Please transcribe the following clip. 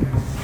Okay.